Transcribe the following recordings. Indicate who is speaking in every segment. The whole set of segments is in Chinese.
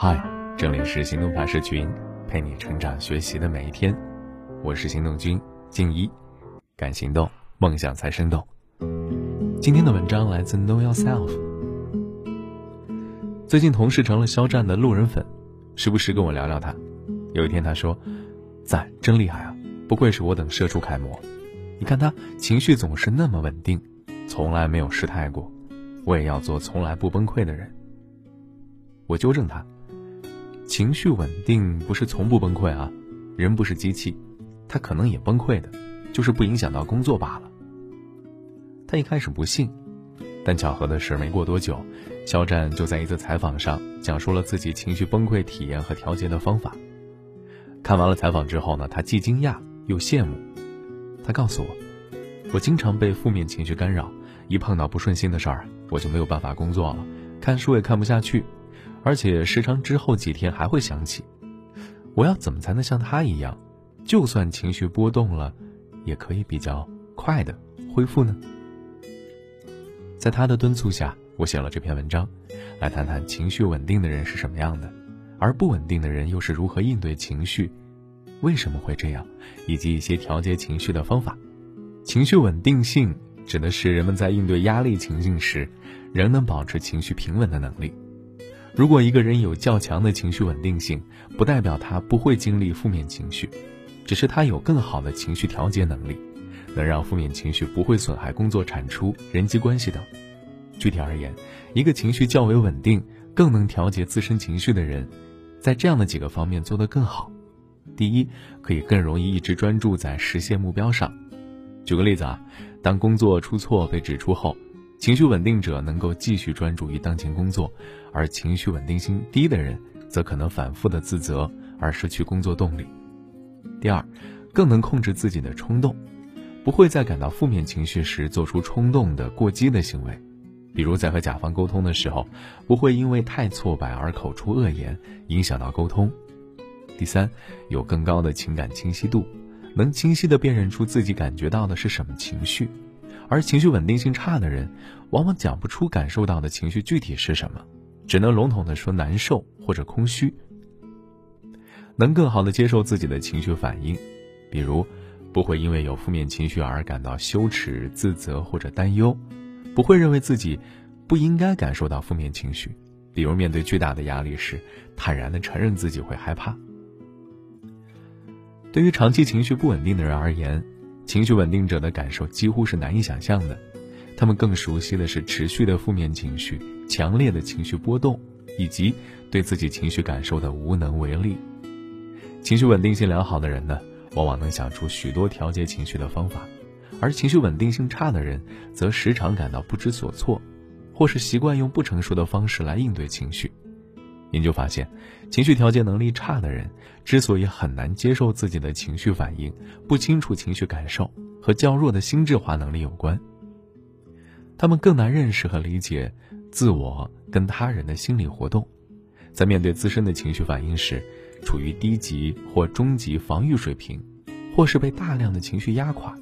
Speaker 1: 嗨，这里是行动法师群，陪你成长学习的每一天。我是行动君静一，敢行动，梦想才生动。今天的文章来自 Know Yourself。最近同事成了肖战的路人粉，时不时跟我聊聊他。有一天他说：“赞，真厉害啊！不愧是我等社畜楷模。你看他情绪总是那么稳定，从来没有失态过。我也要做从来不崩溃的人。”我纠正他。情绪稳定不是从不崩溃啊，人不是机器，他可能也崩溃的，就是不影响到工作罢了。他一开始不信，但巧合的是，没过多久，肖战就在一次采访上讲述了自己情绪崩溃体验和调节的方法。看完了采访之后呢，他既惊讶又羡慕。他告诉我，我经常被负面情绪干扰，一碰到不顺心的事儿，我就没有办法工作了，看书也看不下去。而且时常之后几天还会想起，我要怎么才能像他一样，就算情绪波动了，也可以比较快的恢复呢？在他的敦促下，我写了这篇文章，来谈谈情绪稳定的人是什么样的，而不稳定的人又是如何应对情绪，为什么会这样，以及一些调节情绪的方法。情绪稳定性指的是人们在应对压力情境时，仍能保持情绪平稳的能力。如果一个人有较强的情绪稳定性，不代表他不会经历负面情绪，只是他有更好的情绪调节能力，能让负面情绪不会损害工作产出、人际关系等。具体而言，一个情绪较为稳定、更能调节自身情绪的人，在这样的几个方面做得更好：第一，可以更容易一直专注在实现目标上。举个例子啊，当工作出错被指出后。情绪稳定者能够继续专注于当前工作，而情绪稳定性低的人则可能反复的自责而失去工作动力。第二，更能控制自己的冲动，不会在感到负面情绪时做出冲动的过激的行为，比如在和甲方沟通的时候，不会因为太挫败而口出恶言，影响到沟通。第三，有更高的情感清晰度，能清晰的辨认出自己感觉到的是什么情绪。而情绪稳定性差的人，往往讲不出感受到的情绪具体是什么，只能笼统的说难受或者空虚。能更好的接受自己的情绪反应，比如，不会因为有负面情绪而感到羞耻、自责或者担忧，不会认为自己不应该感受到负面情绪，比如面对巨大的压力时，坦然的承认自己会害怕。对于长期情绪不稳定的人而言，情绪稳定者的感受几乎是难以想象的，他们更熟悉的是持续的负面情绪、强烈的情绪波动，以及对自己情绪感受的无能为力。情绪稳定性良好的人呢，往往能想出许多调节情绪的方法，而情绪稳定性差的人，则时常感到不知所措，或是习惯用不成熟的方式来应对情绪。研究发现，情绪调节能力差的人之所以很难接受自己的情绪反应，不清楚情绪感受，和较弱的心智化能力有关。他们更难认识和理解自我跟他人的心理活动，在面对自身的情绪反应时，处于低级或中级防御水平，或是被大量的情绪压垮，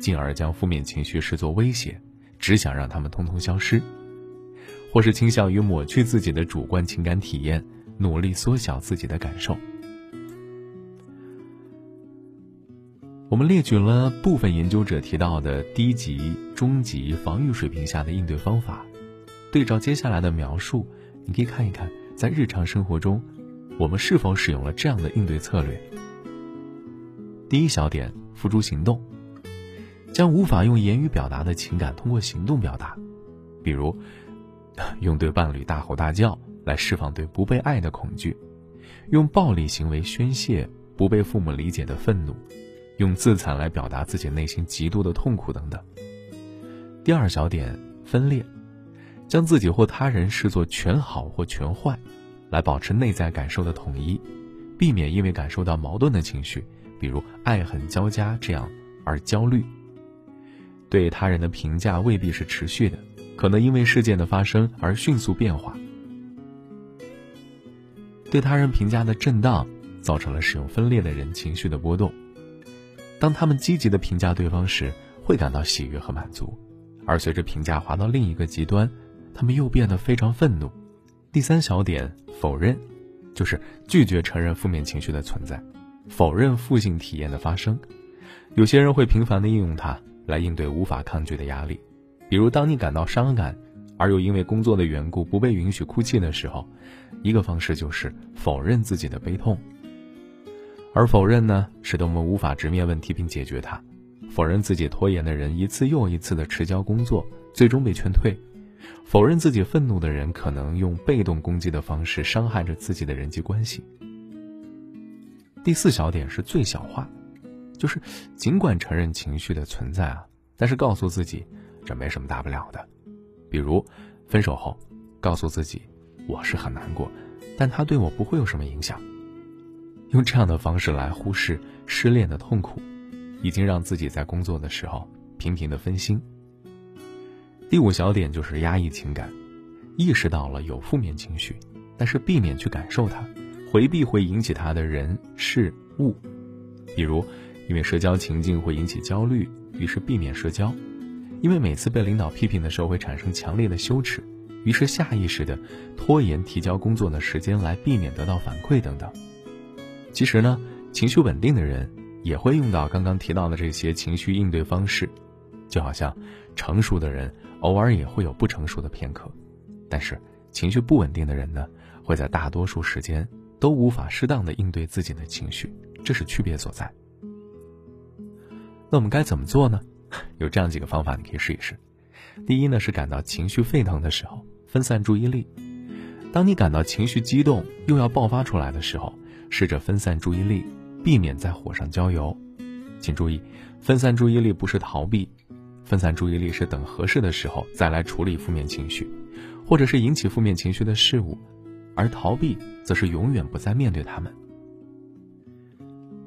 Speaker 1: 进而将负面情绪视作威胁，只想让他们通通消失。或是倾向于抹去自己的主观情感体验，努力缩小自己的感受。我们列举了部分研究者提到的低级、中级防御水平下的应对方法，对照接下来的描述，你可以看一看，在日常生活中，我们是否使用了这样的应对策略。第一小点，付诸行动，将无法用言语表达的情感通过行动表达，比如。用对伴侣大吼大叫来释放对不被爱的恐惧，用暴力行为宣泄不被父母理解的愤怒，用自残来表达自己内心极度的痛苦等等。第二小点分裂，将自己或他人视作全好或全坏，来保持内在感受的统一，避免因为感受到矛盾的情绪，比如爱恨交加这样而焦虑。对他人的评价未必是持续的。可能因为事件的发生而迅速变化，对他人评价的震荡，造成了使用分裂的人情绪的波动。当他们积极的评价对方时，会感到喜悦和满足；而随着评价滑到另一个极端，他们又变得非常愤怒。第三小点，否认，就是拒绝承认负面情绪的存在，否认负性体验的发生。有些人会频繁的应用它来应对无法抗拒的压力，比如当你感到伤感，而又因为工作的缘故不被允许哭泣的时候，一个方式就是否认自己的悲痛。而否认呢，使得我们无法直面问题并解决它。否认自己拖延的人，一次又一次的迟交工作，最终被劝退。否认自己愤怒的人，可能用被动攻击的方式伤害着自己的人际关系。第四小点是最小化，就是尽管承认情绪的存在啊，但是告诉自己这没什么大不了的。比如分手后，告诉自己我是很难过，但他对我不会有什么影响。用这样的方式来忽视失恋的痛苦，已经让自己在工作的时候频频的分心。第五小点就是压抑情感，意识到了有负面情绪，但是避免去感受它，回避会引起它的人事物，比如因为社交情境会引起焦虑，于是避免社交；因为每次被领导批评的时候会产生强烈的羞耻，于是下意识的拖延提交工作的时间来避免得到反馈等等。其实呢，情绪稳定的人也会用到刚刚提到的这些情绪应对方式，就好像成熟的人。偶尔也会有不成熟的片刻，但是情绪不稳定的人呢，会在大多数时间都无法适当的应对自己的情绪，这是区别所在。那我们该怎么做呢？有这样几个方法，你可以试一试。第一呢，是感到情绪沸腾的时候，分散注意力。当你感到情绪激动又要爆发出来的时候，试着分散注意力，避免在火上浇油。请注意，分散注意力不是逃避。分散注意力是等合适的时候再来处理负面情绪，或者是引起负面情绪的事物，而逃避则是永远不再面对他们。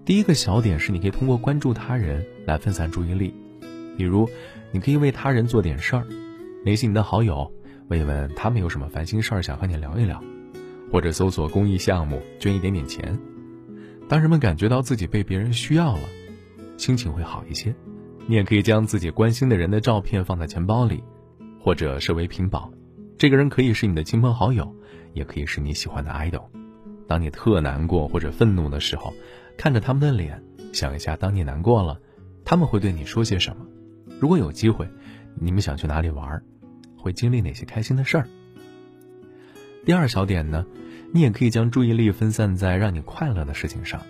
Speaker 1: 第一个小点是，你可以通过关注他人来分散注意力，比如，你可以为他人做点事儿，联系你的好友，问一问他们有什么烦心事儿想和你聊一聊，或者搜索公益项目捐一点点钱。当人们感觉到自己被别人需要了，心情会好一些。你也可以将自己关心的人的照片放在钱包里，或者设为屏保。这个人可以是你的亲朋好友，也可以是你喜欢的 idol。当你特难过或者愤怒的时候，看着他们的脸，想一下当你难过了，他们会对你说些什么？如果有机会，你们想去哪里玩？会经历哪些开心的事儿？第二小点呢，你也可以将注意力分散在让你快乐的事情上。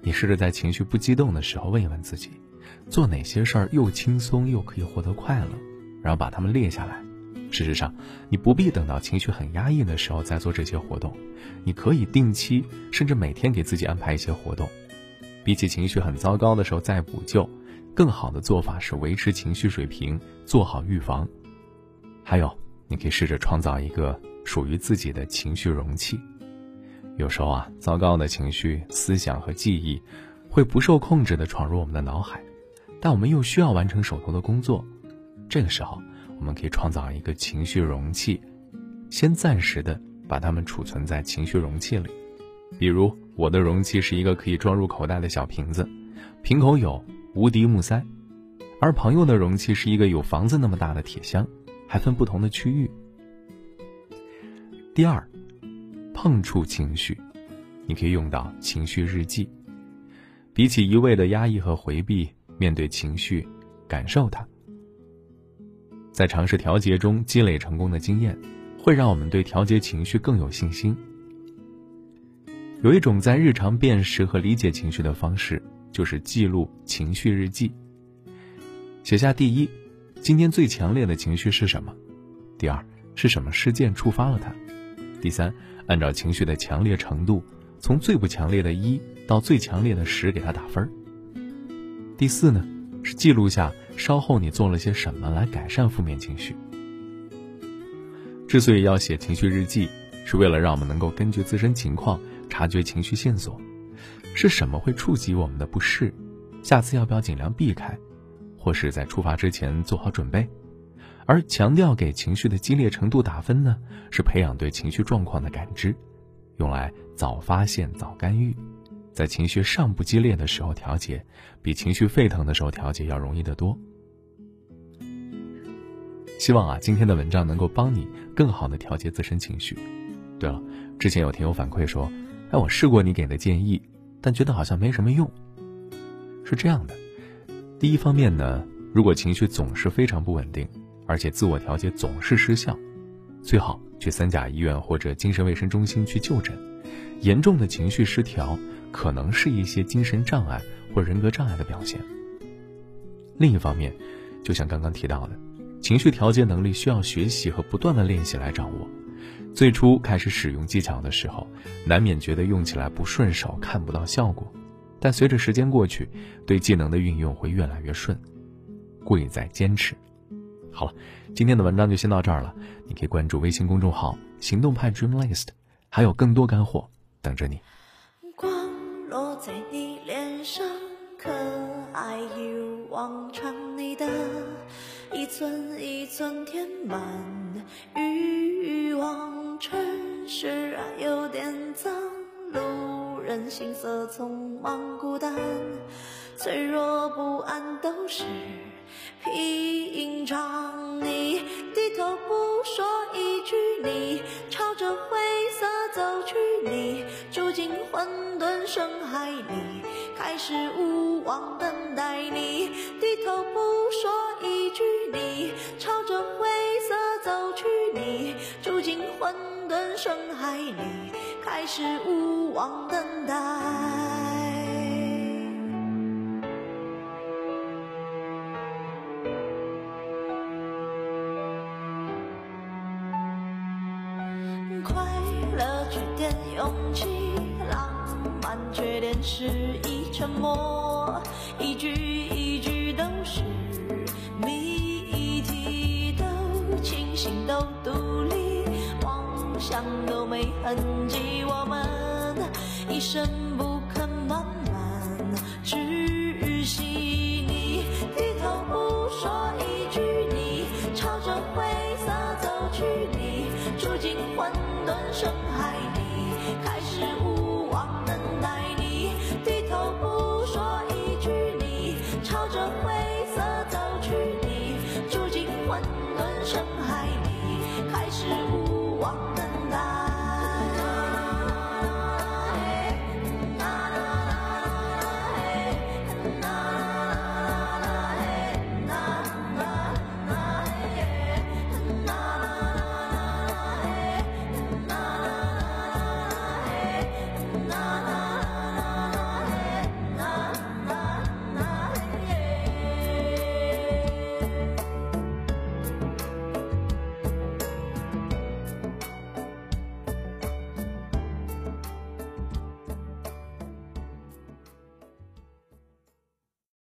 Speaker 1: 你试着在情绪不激动的时候问一问自己。做哪些事儿又轻松又可以获得快乐，然后把它们列下来。事实上，你不必等到情绪很压抑的时候再做这些活动，你可以定期甚至每天给自己安排一些活动。比起情绪很糟糕的时候再补救，更好的做法是维持情绪水平，做好预防。还有，你可以试着创造一个属于自己的情绪容器。有时候啊，糟糕的情绪、思想和记忆会不受控制的闯入我们的脑海。但我们又需要完成手头的工作，这个时候，我们可以创造一个情绪容器，先暂时的把它们储存在情绪容器里。比如，我的容器是一个可以装入口袋的小瓶子，瓶口有无敌木塞；而朋友的容器是一个有房子那么大的铁箱，还分不同的区域。第二，碰触情绪，你可以用到情绪日记，比起一味的压抑和回避。面对情绪，感受它，在尝试调节中积累成功的经验，会让我们对调节情绪更有信心。有一种在日常辨识和理解情绪的方式，就是记录情绪日记。写下第一，今天最强烈的情绪是什么？第二，是什么事件触发了它？第三，按照情绪的强烈程度，从最不强烈的一到最强烈的十，给它打分。第四呢，是记录下稍后你做了些什么来改善负面情绪。之所以要写情绪日记，是为了让我们能够根据自身情况察觉情绪线索，是什么会触及我们的不适，下次要不要尽量避开，或是在出发之前做好准备。而强调给情绪的激烈程度打分呢，是培养对情绪状况的感知，用来早发现、早干预。在情绪尚不激烈的时候调节，比情绪沸腾的时候调节要容易得多。希望啊，今天的文章能够帮你更好的调节自身情绪。对了，之前有听友反馈说：“哎，我试过你给的建议，但觉得好像没什么用。”是这样的，第一方面呢，如果情绪总是非常不稳定，而且自我调节总是失效，最好去三甲医院或者精神卫生中心去就诊。严重的情绪失调可能是一些精神障碍或人格障碍的表现。另一方面，就像刚刚提到的，情绪调节能力需要学习和不断的练习来掌握。最初开始使用技巧的时候，难免觉得用起来不顺手，看不到效果。但随着时间过去，对技能的运用会越来越顺。贵在坚持。好了，今天的文章就先到这儿了。你可以关注微信公众号“行动派 Dream List”，还有更多干货等着你。
Speaker 2: 光落在你脸上，可爱一往常，你的一寸一寸填满欲望。城市啊，有点脏，路人行色匆忙，孤单、脆弱、不安都是平常。你低头不说一句，你朝着灰色走去，你住进混沌深海里，开始无望等待。你低头不说一句，你朝着灰色走去，你住进混。沌深海里，开始无望等待。沉默一句一句都是谜题，都清醒，都独立。妄想都没痕迹，我们一生不。